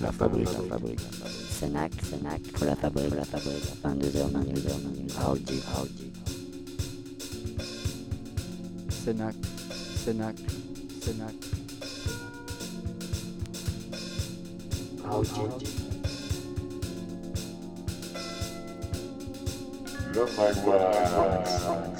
la Fabrik, la Fabrik. Senac, Senac, pour la Fabrik, la Fabrik. 22h, 22h, 22h. Audi, Audi. Senac, Senac, Senac. Audi. Look like what I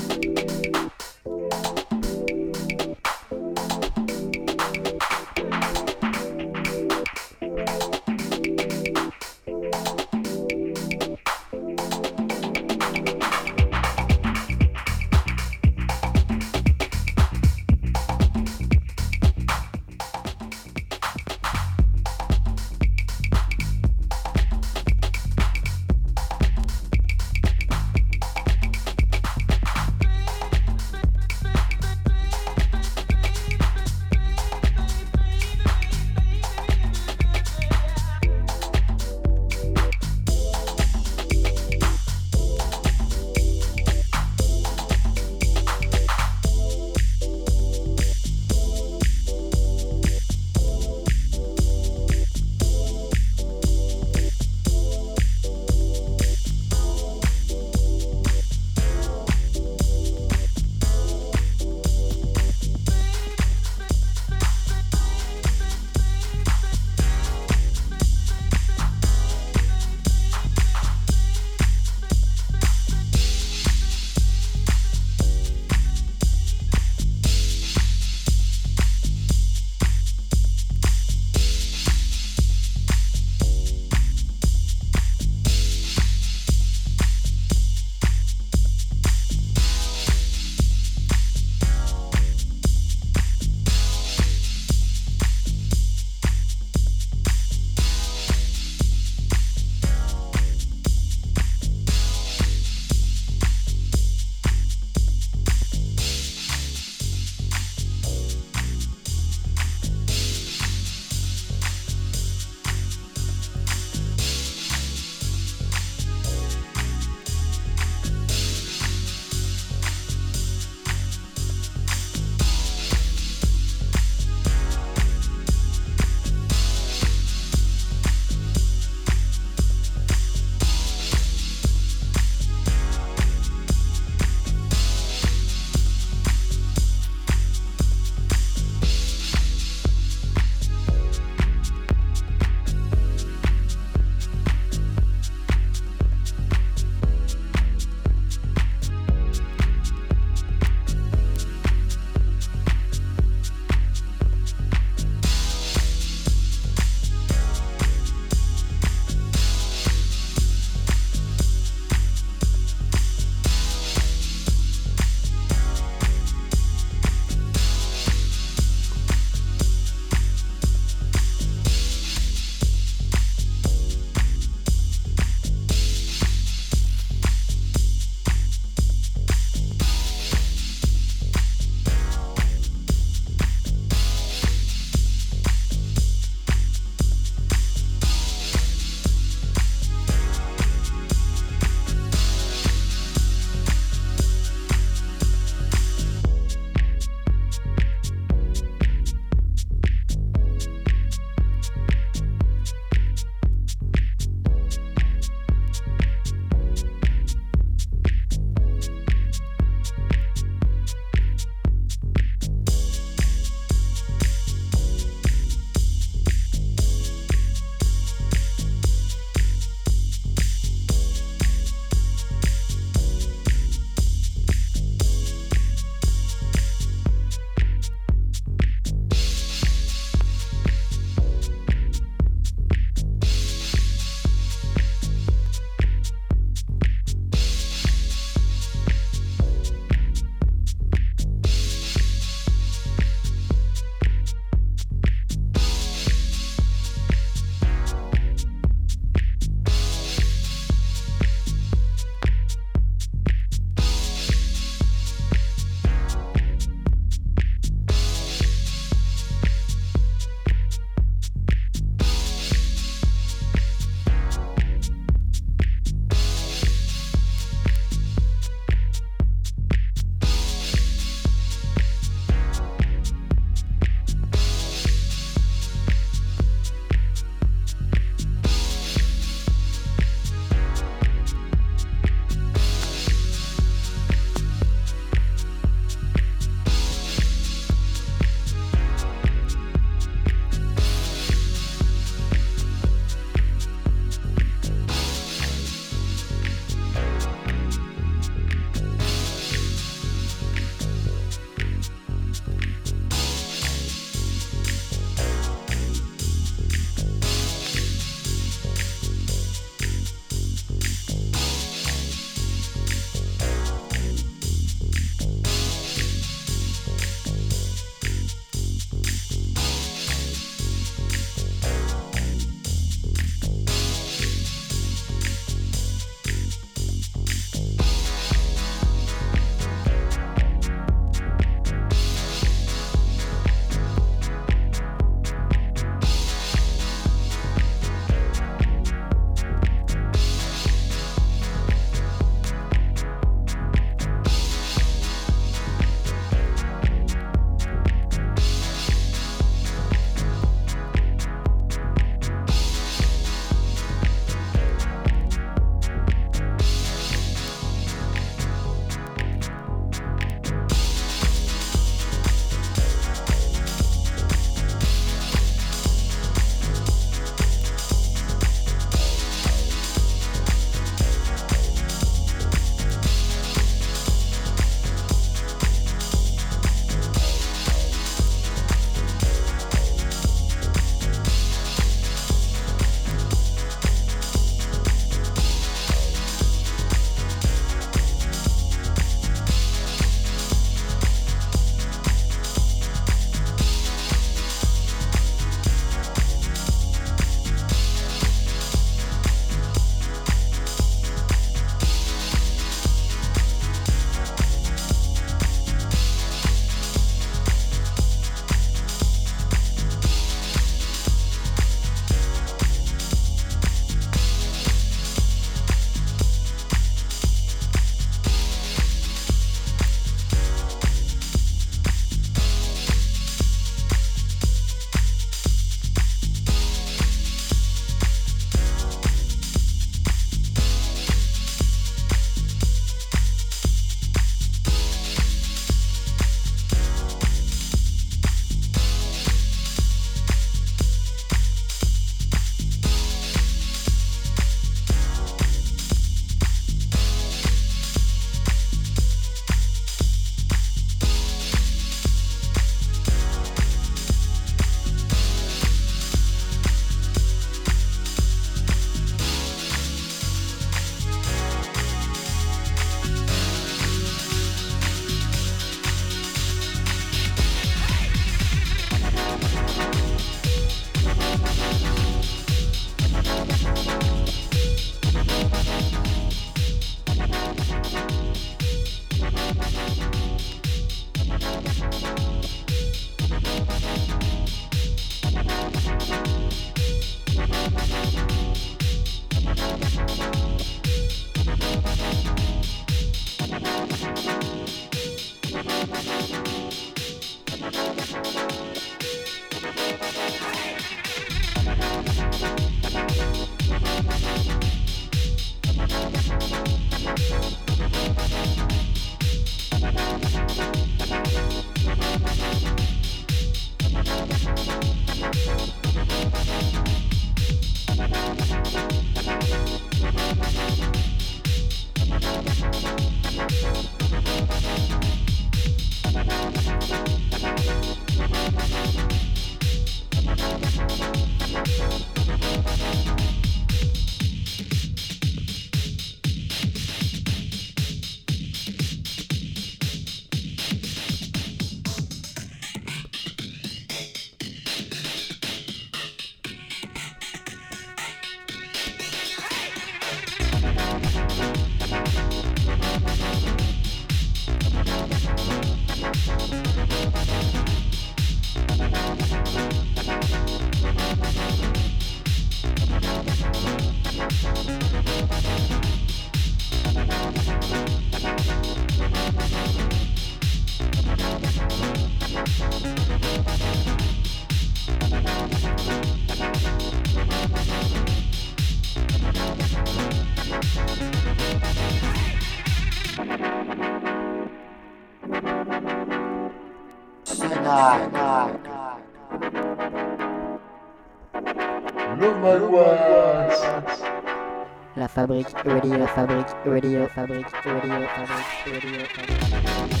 Fabrik radio, Fabrik radio, Fabrik radio, Fabrik radio, Fabrik.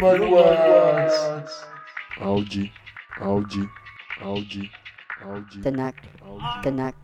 buzzwords. Audi, Audi, Audi, Audi. Tanak, Tanak.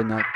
Sénac, Sénac,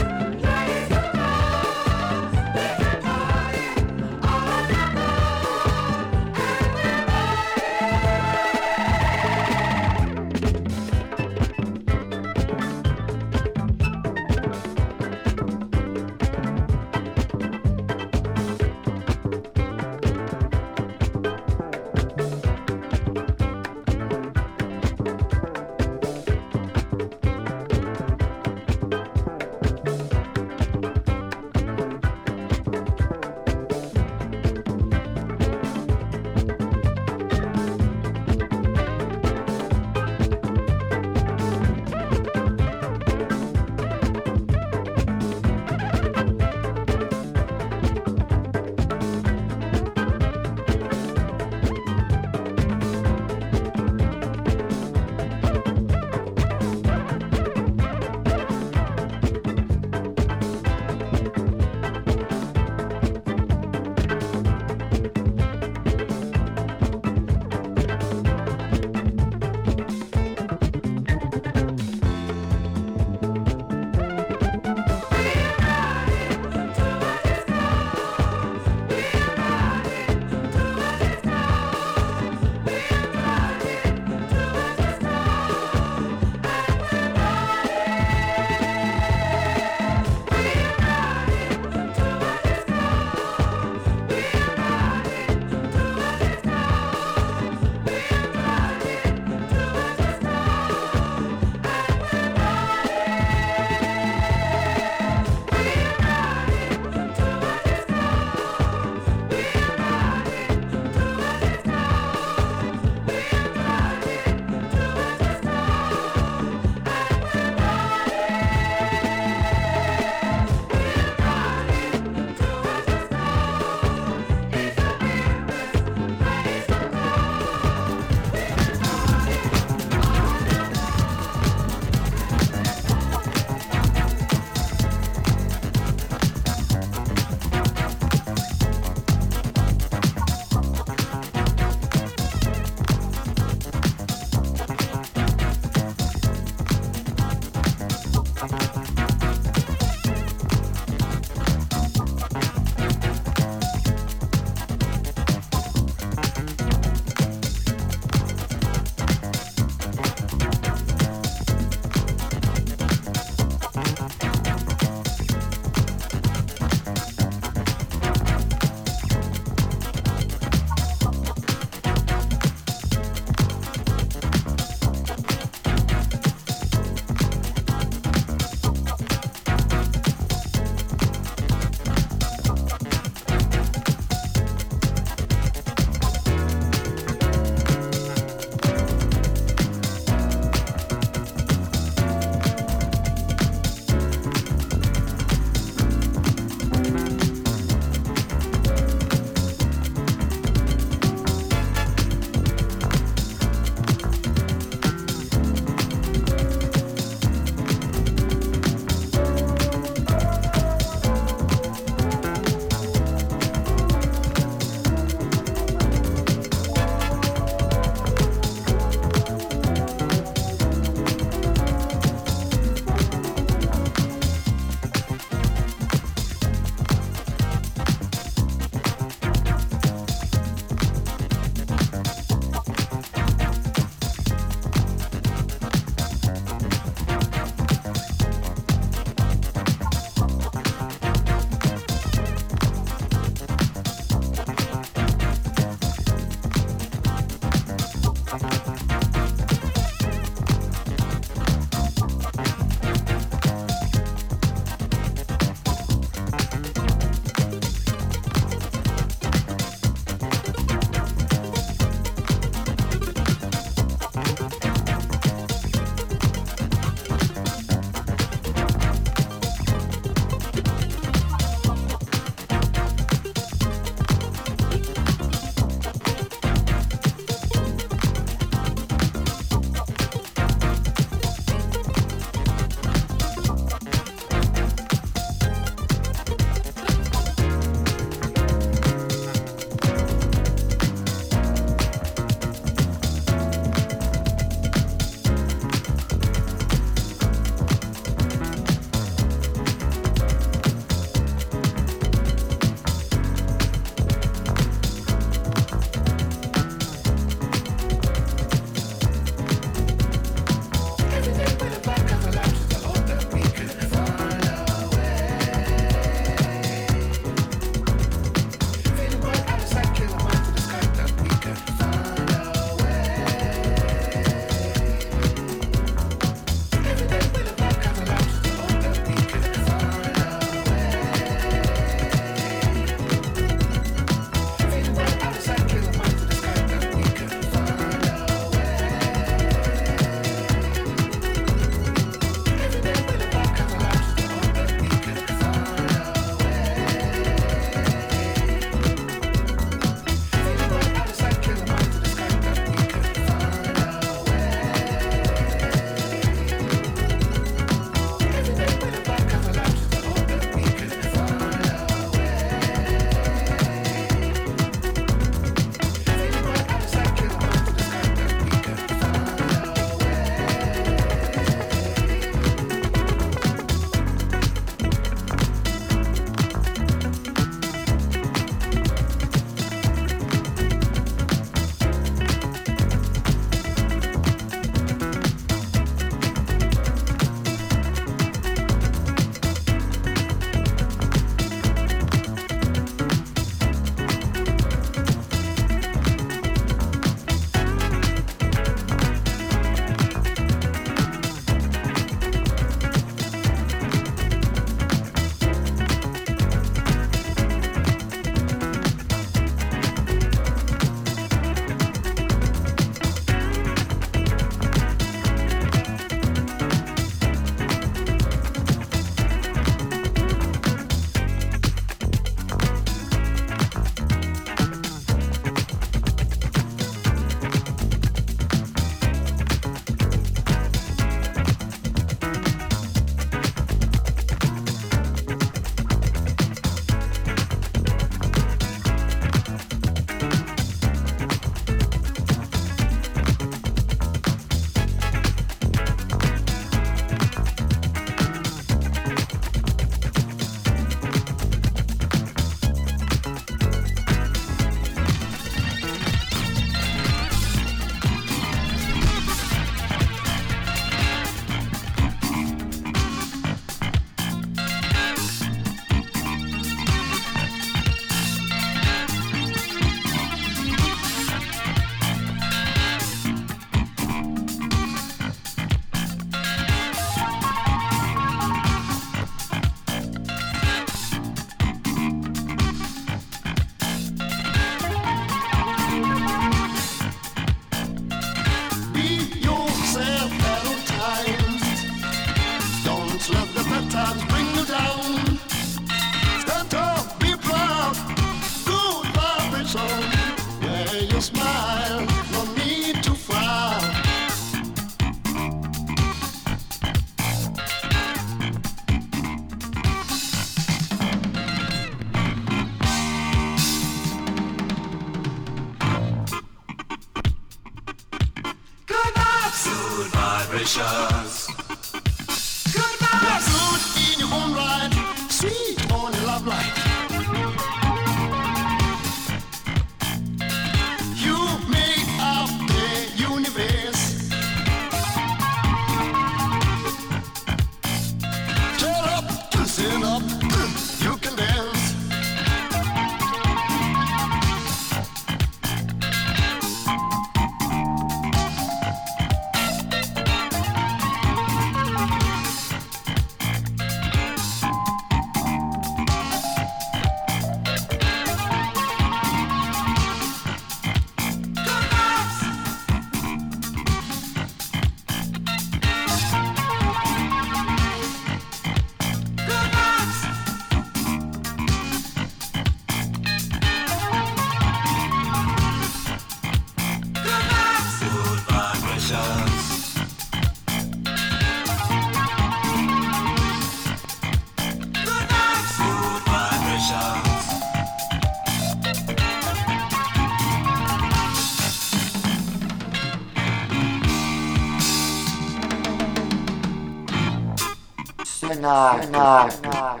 Sonar, sonar, sonar.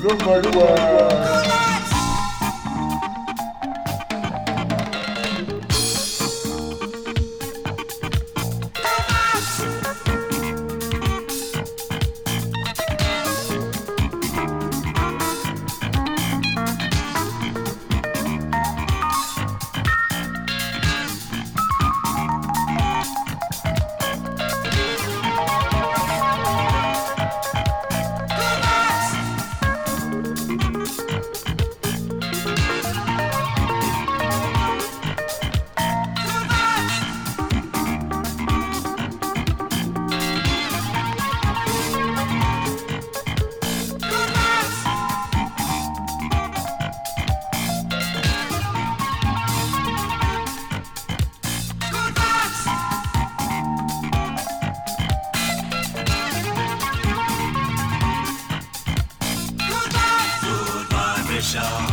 Number one. Good vibrations.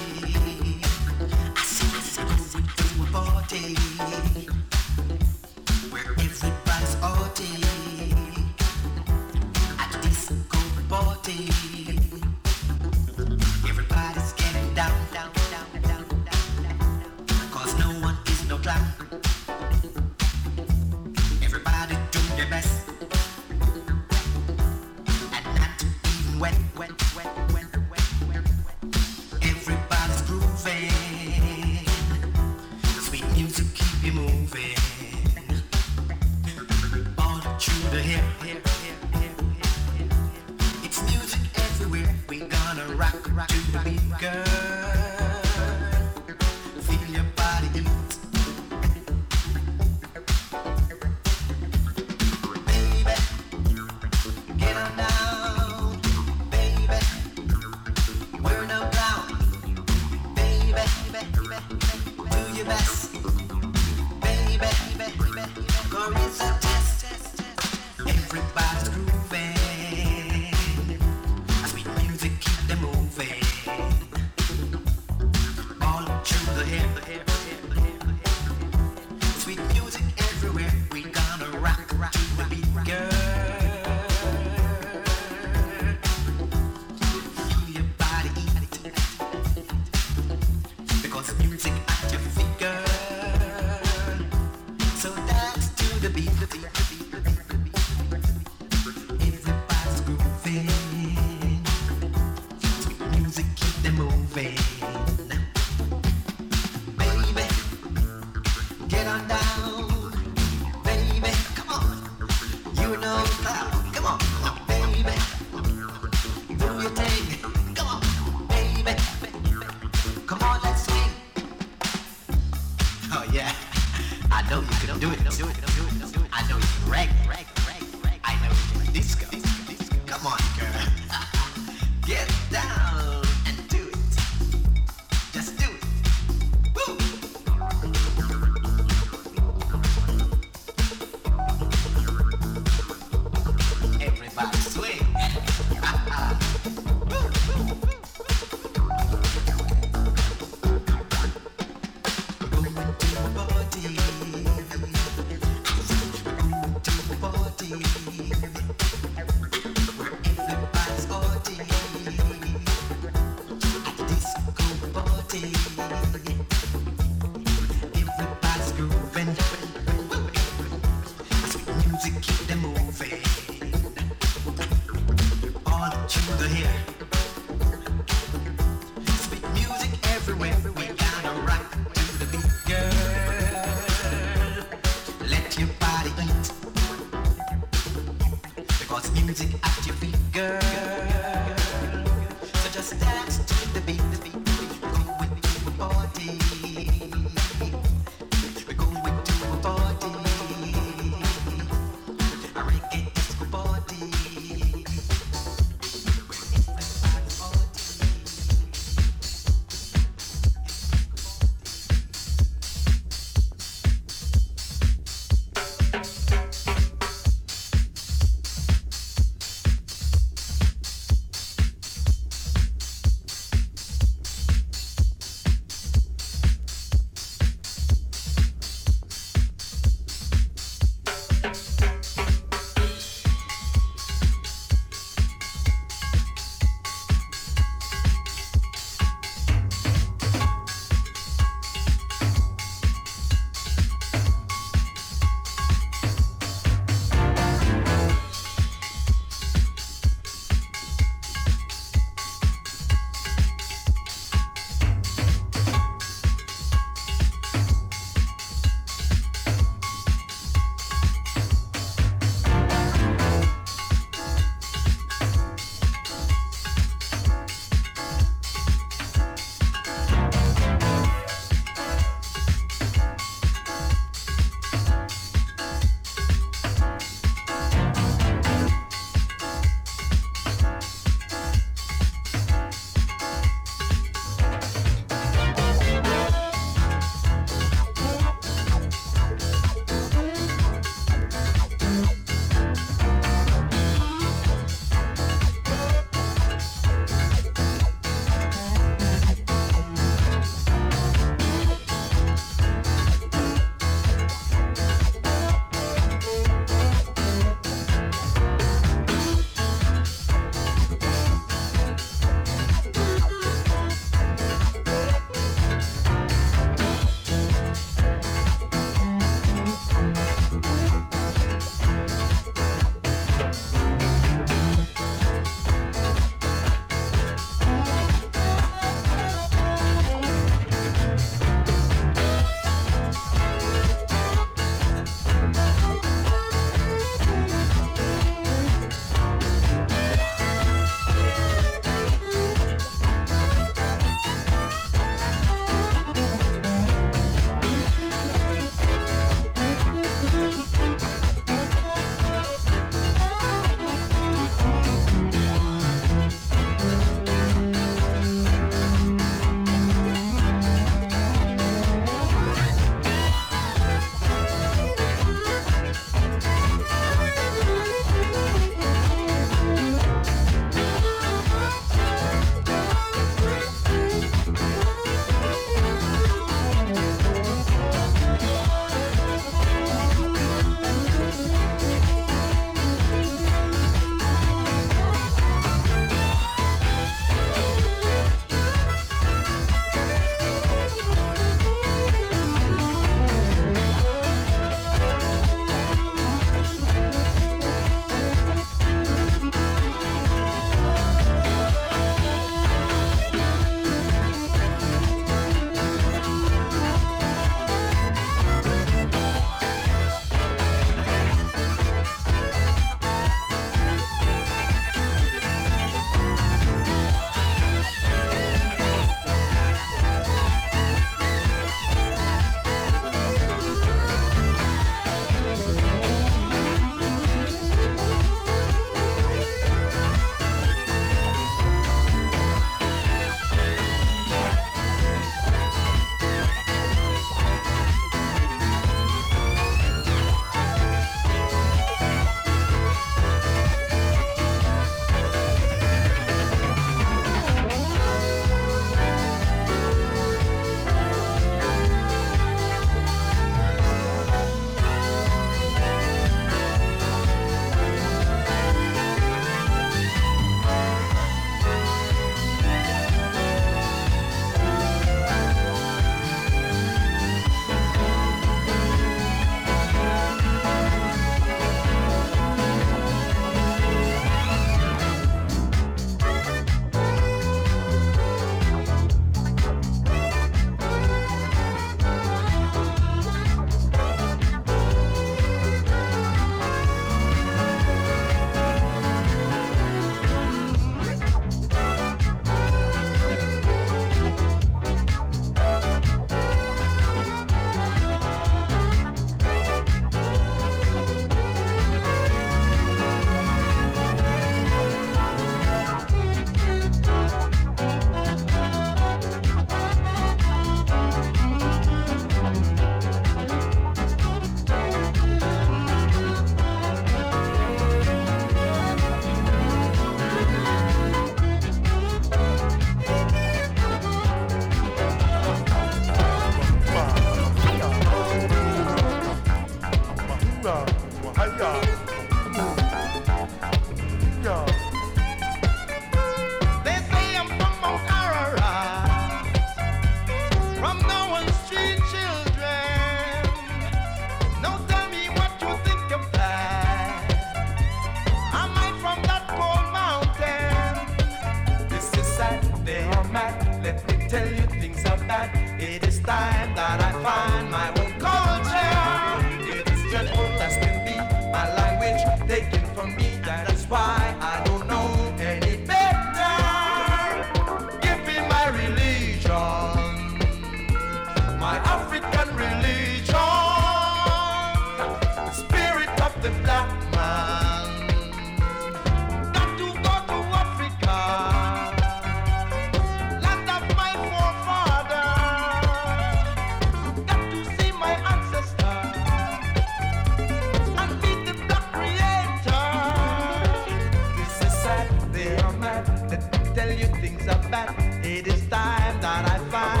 It is time that I find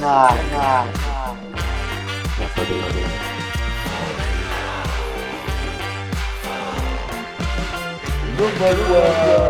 Tonight. La Fabrik. Number one.